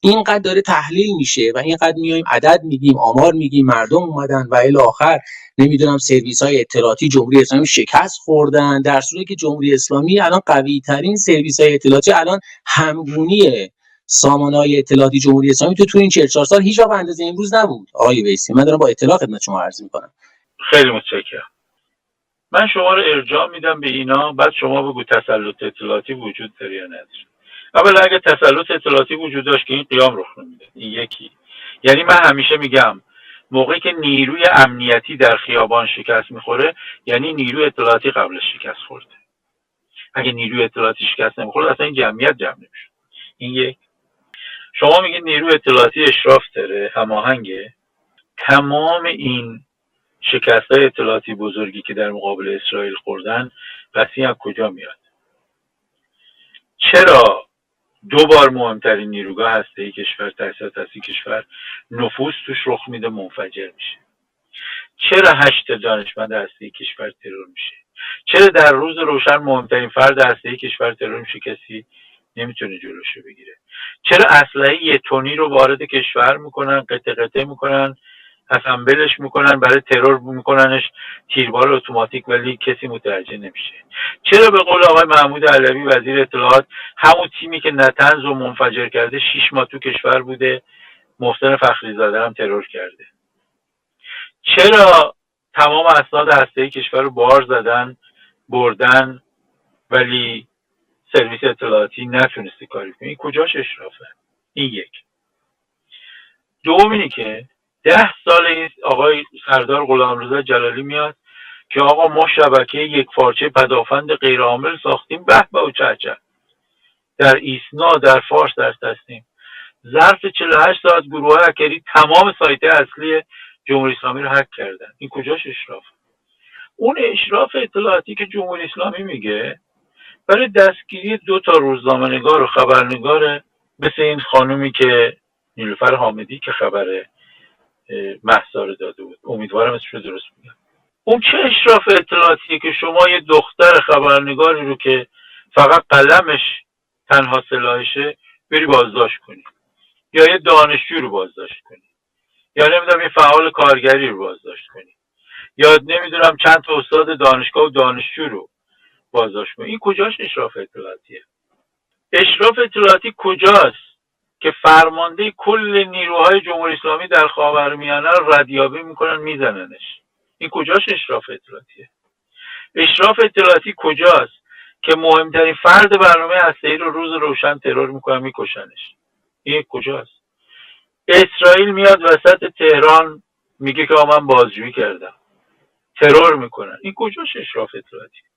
اینقدر داره تحلیل میشه و اینقدر میایم عدد میگیم آمار میگیم مردم اومدن و الی آخر نمی‌دونم سرویس های اطلاعاتی جمهوری اسلامی شکست خوردن در صورتی که جمهوری اسلامی الان قوی ترین سرویس های اطلاعاتی الان همگونی سامان های اطلاعاتی جمهوری اسلامی تو تو این 44 سال هیچ به اندازه امروز نبود. آقای ویسی من دارم با اطلاع خدمت شما عرض می‌کنم. خیلی متشکرم. من شما رو ارجاع میدم به اینا بعد شما بگو تسلط اطلاعاتی وجود داره یا نداره. اول اگه تسلط اطلاعاتی وجود داشت که این قیام رخ نمیده. این یکی. یعنی من همیشه میگم موقعی که نیروی امنیتی در خیابان شکست می‌خوره یعنی نیروی اطلاعاتی قبلش شکست خورده. اگه نیروی اطلاعاتی شکست نمی‌خورد اصلا این جمعیت جمع نمیشه. این یک. شما میگید نیروی اطلاعاتی اشراف داره هماهنگه. تمام این شکست های اطلاعاتی بزرگی که در مقابل اسرائیل خوردن پس این از کجا میاد؟ چرا دو بار مهمترین نیروگاه هسته کشور تحصیلات هستی کشور نفوذ توش رخ میده منفجر میشه. چرا هشت دانشمند هسته کشور ترور میشه؟ چرا در روز روشن مهمترین فرد هسته کشور ترور میشه؟ کسی نمی‌تونه جلوشو بگیره. چرا اسلحه یه تونی رو وارد کشور می‌کنن قطع قطع می‌کنن؟ اسمبلش می‌کنن برای ترور میکننش تیربار اتوماتیک ولی کسی متوجه نمیشه. چرا به قول آقای محمود علوی وزیر اطلاعات همون تیمی که نتنز و منفجر کرده شیش ماه تو کشور بوده محسن فخری زاده هم ترور کرده؟ چرا تمام اسناد هسته کشور رو بار زدن بردن ولی سرویس اطلاعاتی نتونسته کاری کنه؟ این کجاش اشرافه؟ این یک. دوم اینی که ده سال این آقای سردار غلامرضا جلالی میاد که آقا ما شبکه یک پارچه پدافند غیرعامل ساختیم. به به و چه در ایسنا در فارس در تستیم ظرف 48 ساعت گروه هکری تمام سایت اصلی جمهوری اسلامی رو هک کردن. این کجاش اشراف؟ اون اشراف اطلاعاتی که جمهوری اسلامی میگه برای دستگیری دو تا روزنامه‌نگار و خبرنگار مثل این خانومی که نیلوفر حامدی که خبر محسا رو داده بود. امیدوارم اسمش رو درست میگم اون چه اشراف اطلاعاتیه که شما یه دختر خبرنگاری رو که فقط قلمش تنها سلاحشه بری بازداشت کنی. یا یه دانشجو رو بازداشت کنی. یا نمی‌دونم یه فعال کارگری رو بازداشت کنی. یا نمی‌دونم چند تا استاد دانشگاه و دانشجو رو بازداشت کنی. این کجاش اشراف اطلاعاتیه؟ اشراف اطلاعاتی کجاست؟ که فرمانده کل نیروهای جمهوری اسلامی در خاورمیانه رو ردیابی می‌کنن میزننش. این کجاش اشراف اطلاعاتیه؟ اشراف اطلاعاتی کجاست که مهمترین فرد برنامه هسته‌ای رو روز روشن ترور می‌کنن میکشنش؟ این کجاست؟ اسرائیل میاد وسط تهران میگه که من بازجویی کردم. ترور می‌کنن. این کجاش اشراف اطلاعاتی